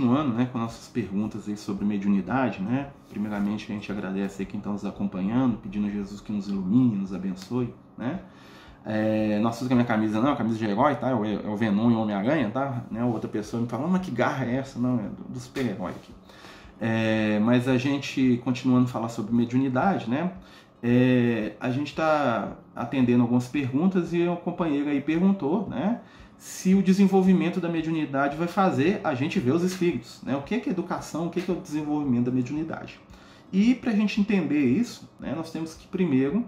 continuando né, com nossas perguntas aí sobre mediunidade, né? Primeiramente a gente agradece a quem está nos acompanhando, pedindo a Jesus que nos ilumine, nos abençoe, né? É, nossa, a minha camisa não, a camisa de herói, tá? É o, é o Venom e o Homem-Aranha, tá? Né? Outra pessoa me fala, mas que garra é essa? Não, é do, do super-herói aqui. É, mas a gente, continuando a falar sobre mediunidade, né? É, a gente está atendendo algumas perguntas e um companheiro aí perguntou, né? Se o desenvolvimento da mediunidade vai fazer a gente ver os espíritos, né? O que é, que é educação, o que é, que é o desenvolvimento da mediunidade? E para a gente entender isso, né, nós temos que primeiro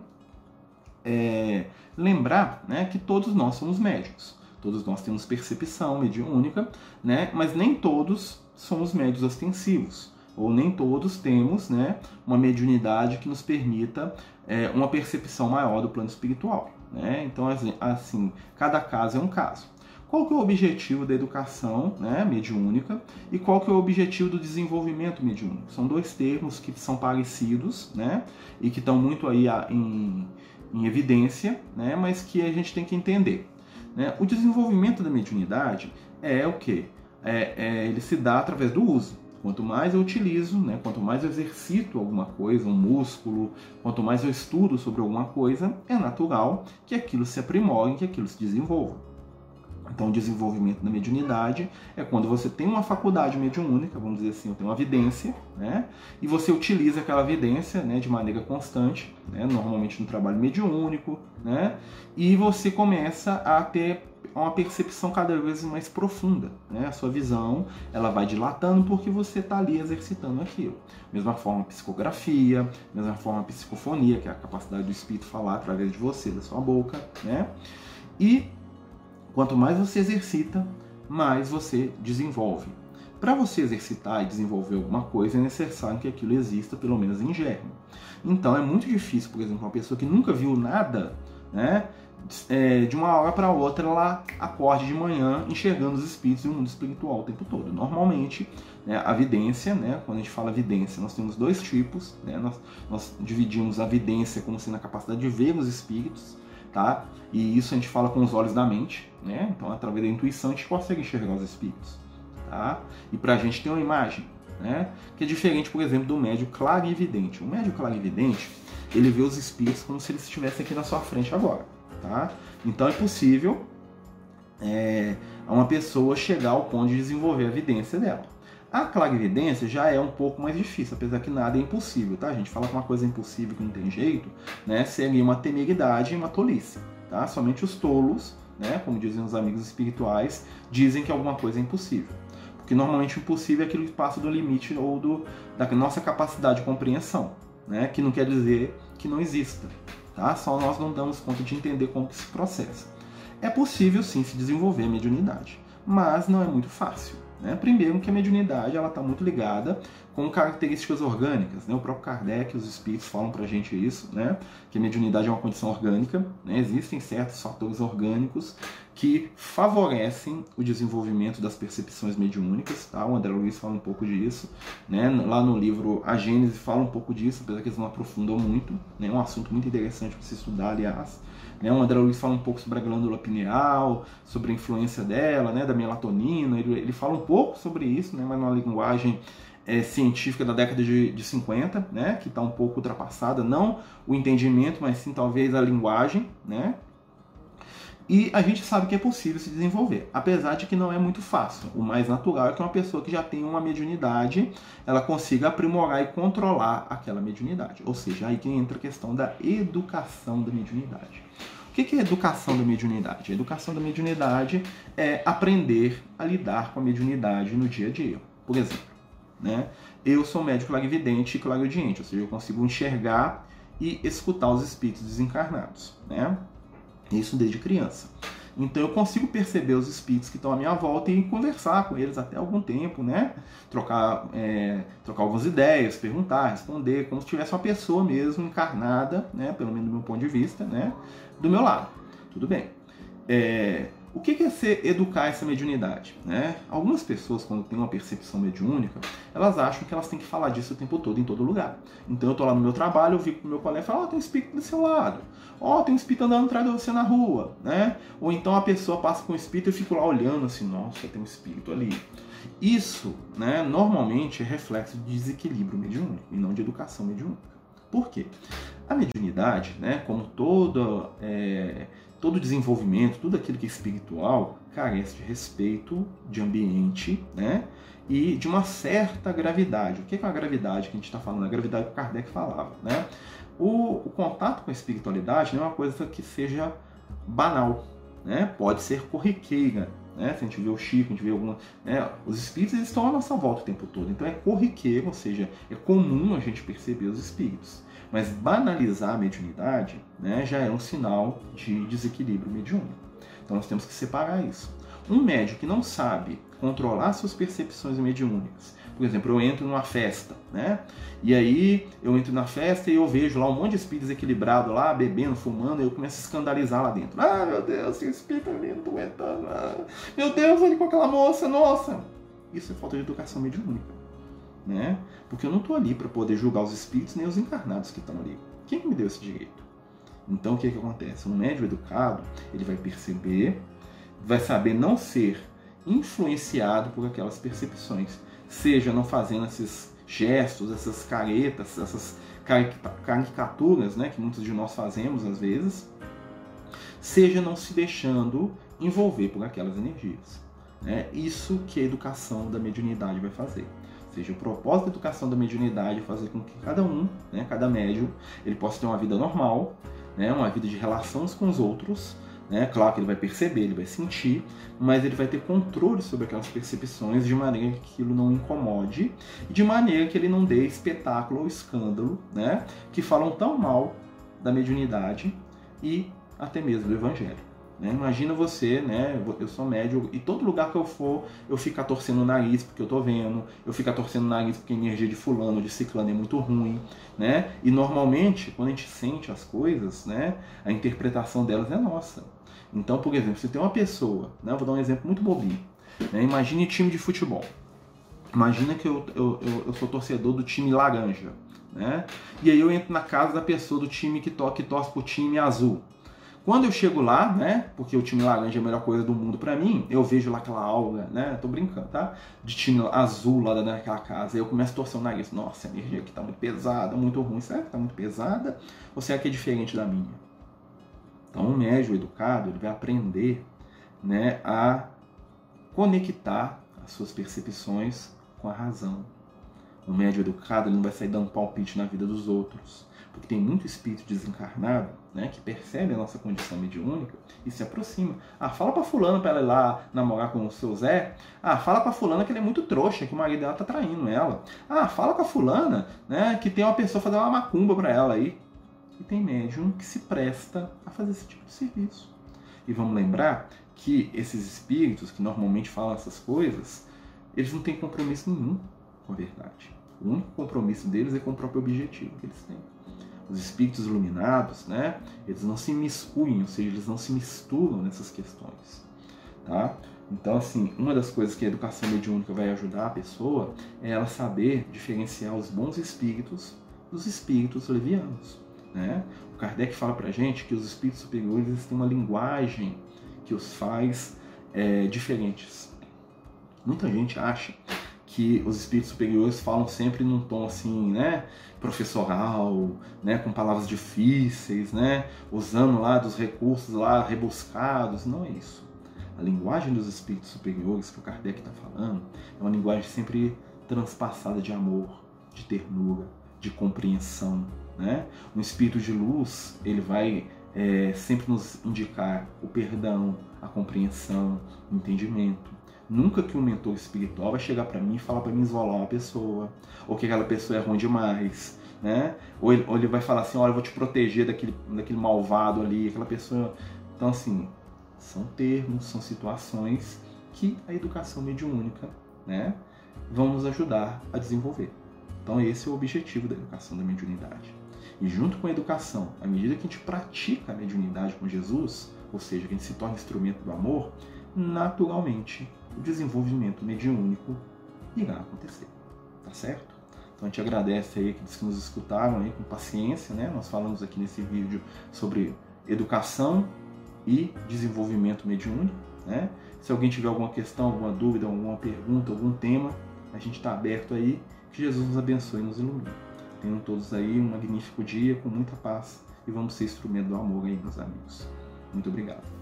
é, lembrar né, que todos nós somos médicos. Todos nós temos percepção mediúnica, né, mas nem todos somos médios ostensivos ou nem todos temos né, uma mediunidade que nos permita é, uma percepção maior do plano espiritual. Né? Então, assim, assim, cada caso é um caso. Qual que é o objetivo da educação né, mediúnica e qual que é o objetivo do desenvolvimento mediúnico? São dois termos que são parecidos né, e que estão muito aí em, em evidência, né, mas que a gente tem que entender. Né? O desenvolvimento da mediunidade é o que? É, é, ele se dá através do uso. Quanto mais eu utilizo, né, quanto mais eu exercito alguma coisa, um músculo, quanto mais eu estudo sobre alguma coisa, é natural que aquilo se aprimore, que aquilo se desenvolva. Então, o desenvolvimento da mediunidade é quando você tem uma faculdade mediúnica, vamos dizer assim, eu tenho uma vidência, né? E você utiliza aquela vidência, né, de maneira constante, né, normalmente no trabalho mediúnico, né? E você começa a ter uma percepção cada vez mais profunda, né? A sua visão, ela vai dilatando porque você está ali exercitando aquilo. Mesma forma psicografia, mesma forma psicofonia, que é a capacidade do espírito falar através de você, da sua boca, né? E quanto mais você exercita, mais você desenvolve. Para você exercitar e desenvolver alguma coisa, é necessário que aquilo exista, pelo menos em germe. Então é muito difícil, por exemplo, uma pessoa que nunca viu nada, né? é, de uma hora para outra ela acorde de manhã enxergando os espíritos e o mundo espiritual o tempo todo. Normalmente, né, a vidência, né, quando a gente fala vidência, nós temos dois tipos. Né, nós, nós dividimos a vidência como sendo a capacidade de ver os espíritos, tá? E isso a gente fala com os olhos da mente, né? Então, através da intuição, a gente consegue enxergar os espíritos, tá? E para a gente tem uma imagem, né? Que é diferente, por exemplo, do médio clarividente. O médio clarividente, ele vê os espíritos como se eles estivessem aqui na sua frente agora. Tá? Então é possível é, uma pessoa chegar ao ponto de desenvolver a evidência dela. A clarividência já é um pouco mais difícil, apesar que nada é impossível, tá? Gente fala que uma coisa é impossível que não tem jeito, né? Seria uma temeridade e uma tolice, tá? Somente os tolos, né? Como dizem os amigos espirituais, dizem que alguma coisa é impossível. Porque normalmente o impossível é aquilo que passa do limite ou do, da nossa capacidade de compreensão, né? Que não quer dizer que não exista, tá? Só nós não damos conta de entender como que se processa. É possível sim se desenvolver a mediunidade, mas não é muito fácil. Né? Primeiro que a mediunidade ela está muito ligada com características orgânicas. Né? O próprio Kardec, os espíritos falam para a gente isso, né? que a mediunidade é uma condição orgânica. Né? Existem certos fatores orgânicos que favorecem o desenvolvimento das percepções mediúnicas. Tá? O André Luiz fala um pouco disso. Né? Lá no livro A Gênese fala um pouco disso, apesar que eles não aprofundam muito. É né? um assunto muito interessante para se estudar, aliás. Né? O André Luiz fala um pouco sobre a glândula pineal, sobre a influência dela, né? da melatonina. Ele, ele fala um pouco sobre isso, né? mas numa linguagem é, científica da década de, de 50, né? que está um pouco ultrapassada. Não o entendimento, mas sim talvez a linguagem. Né? E a gente sabe que é possível se desenvolver, apesar de que não é muito fácil. O mais natural é que uma pessoa que já tem uma mediunidade, ela consiga aprimorar e controlar aquela mediunidade. Ou seja, aí que entra a questão da educação da mediunidade. O que é educação da mediunidade? A educação da mediunidade é aprender a lidar com a mediunidade no dia a dia. Por exemplo, né? eu sou médico clarividente e clariaudiente, ou seja, eu consigo enxergar e escutar os espíritos desencarnados. Né? Isso desde criança. Então eu consigo perceber os espíritos que estão à minha volta e conversar com eles até algum tempo, né? Trocar, é, trocar algumas ideias, perguntar, responder, como se tivesse uma pessoa mesmo encarnada, né? Pelo menos do meu ponto de vista, né? Do meu lado. Tudo bem. É, o que é ser educar essa mediunidade? Né? Algumas pessoas, quando têm uma percepção mediúnica, elas acham que elas têm que falar disso o tempo todo, em todo lugar. Então eu estou lá no meu trabalho, eu vi com o meu colega e falo, ó, oh, tem um espírito do seu lado. Ó, oh, tem um espírito andando atrás de você na rua. Né? Ou então a pessoa passa com o espírito e eu fico lá olhando assim, nossa, tem um espírito ali. Isso, né, normalmente é reflexo de desequilíbrio mediúnico e não de educação mediúnica. Por quê? A mediunidade, né, como todo, é, todo desenvolvimento, tudo aquilo que é espiritual, carece de respeito, de ambiente, né, e de uma certa gravidade. O que é a gravidade que a gente está falando? A gravidade que Kardec falava. Né? O, o, contato com a espiritualidade não é uma coisa que seja banal, né? pode ser corriqueira. Né? Se a gente vê o Chico, a gente vê alguma. Né? Os espíritos estão à nossa volta o tempo todo. Então é corriqueiro, ou seja, é comum a gente perceber os espíritos. Mas banalizar a mediunidade né, já é um sinal de desequilíbrio mediúnico. Então nós temos que separar isso. Um médium que não sabe controlar suas percepções mediúnicas, por exemplo, eu entro numa festa, né? E aí eu entro na festa e eu vejo lá um monte de espíritos equilibrados lá, bebendo, fumando, e eu começo a escandalizar lá dentro. Ah, meu Deus, esse espírito ali não tô aguentando. Ah, meu Deus, ele com aquela moça, nossa. Isso é falta de educação mediúnica, né? Porque eu não estou ali para poder julgar os espíritos nem os encarnados que estão ali. Quem me deu esse direito? Então o que, que acontece? Um médium educado, ele vai perceber, vai saber não ser influenciado por aquelas percepções seja não fazendo esses gestos, essas caretas, essas caricaturas, né, que muitos de nós fazemos às vezes, seja não se deixando envolver por aquelas energias. É isso que a educação da mediunidade vai fazer. Ou seja, o propósito da educação da mediunidade é fazer com que cada um, né, cada médium, ele possa ter uma vida normal, né, uma vida de relações com os outros, né? Claro que ele vai perceber, ele vai sentir, mas ele vai ter controle sobre aquelas percepções de maneira que aquilo não incomode de maneira que ele não dê espetáculo ou escândalo, né? Que falam tão mal da mediunidade e até mesmo do evangelho. Né? Imagina você, né? Eu sou médio e todo lugar que eu for, eu ficar torcendo o nariz porque eu tô vendo, eu ficar torcendo o nariz porque a energia de fulano, de ciclano é muito ruim, né? E normalmente, quando a gente sente as coisas, né? A interpretação delas é nossa. Então, por exemplo, se tem uma pessoa, né, vou dar um exemplo muito bobinho. Né, imagine time de futebol. Imagina que eu, eu, eu, eu, sou torcedor do time laranja. Né? E aí eu entro na casa da pessoa do time que, to, que torce pro time azul. Quando eu chego lá, né, porque o time laranja é a melhor coisa do mundo para mim, eu vejo lá aquela aula, né, tô brincando, tá? De time azul lá naquela casa, eu começo a torcer o nariz. Nossa, a energia aqui tá muito pesada, muito ruim. Será que tá muito pesada? Ou será que é diferente da minha? Então, um médio educado ele vai aprender né, a conectar as suas percepções com a razão. O médio educado ele não vai sair dando palpite na vida dos outros, porque tem muito espírito desencarnado né, que percebe a nossa condição mediúnica e se aproxima. Ah, fala para fulano para ela ir lá namorar com o seu Zé. Ah, fala para fulana que ele é muito trouxa, que o marido dela tá traindo ela. Ah, fala com a fulana né, que tem uma pessoa fazendo uma macumba para ela aí e tem médium que se presta a fazer esse tipo de serviço. E vamos lembrar que esses espíritos que normalmente falam essas coisas, eles não têm compromisso nenhum com a verdade. O único compromisso deles é com o próprio objetivo que eles têm. Os espíritos iluminados, né, eles não se miscuem, ou seja, eles não se misturam nessas questões. Tá? Então, assim, uma das coisas que a educação mediúnica vai ajudar a pessoa é ela saber diferenciar os bons espíritos dos espíritos levianos. Né? O Kardec fala para a gente que os espíritos superiores têm uma linguagem que os faz é, diferentes. Muita gente acha que os espíritos superiores falam sempre num tom assim, né, professoral, né, com palavras difíceis, né, usando lá dos recursos lá rebuscados. Não é isso. A linguagem dos espíritos superiores que o Kardec está falando é uma linguagem sempre transpassada de amor, de ternura, de compreensão, né? Um espírito de luz, ele vai é, sempre nos indicar o perdão, a compreensão, o entendimento. Nunca que um mentor espiritual vai chegar para mim e falar para mim isolar uma pessoa, ou que aquela pessoa é ruim demais, né? Ou ele, ou ele vai falar assim, olha, eu vou te proteger daquele, daquele malvado ali, aquela pessoa. Então, assim, são termos, são situações que a educação mediúnica, né, vão nos ajudar a desenvolver. Então, esse é o objetivo da educação da mediunidade. E junto com a educação, à medida que a gente pratica a mediunidade com Jesus, ou seja, que a gente se torne instrumento do amor, naturalmente o desenvolvimento mediúnico irá acontecer. Tá certo? Então a gente agradece aí que nos escutaram aí com paciência, né? Nós falamos aqui nesse vídeo sobre educação e desenvolvimento mediúnico, né? Se alguém tiver alguma questão, alguma dúvida, alguma pergunta, algum tema, a gente está aberto aí. Que Jesus nos abençoe e nos ilumine. Tenham todos aí um magnífico dia, com muita paz, e vamos ser instrumento do amor aí, meus amigos. Muito obrigado.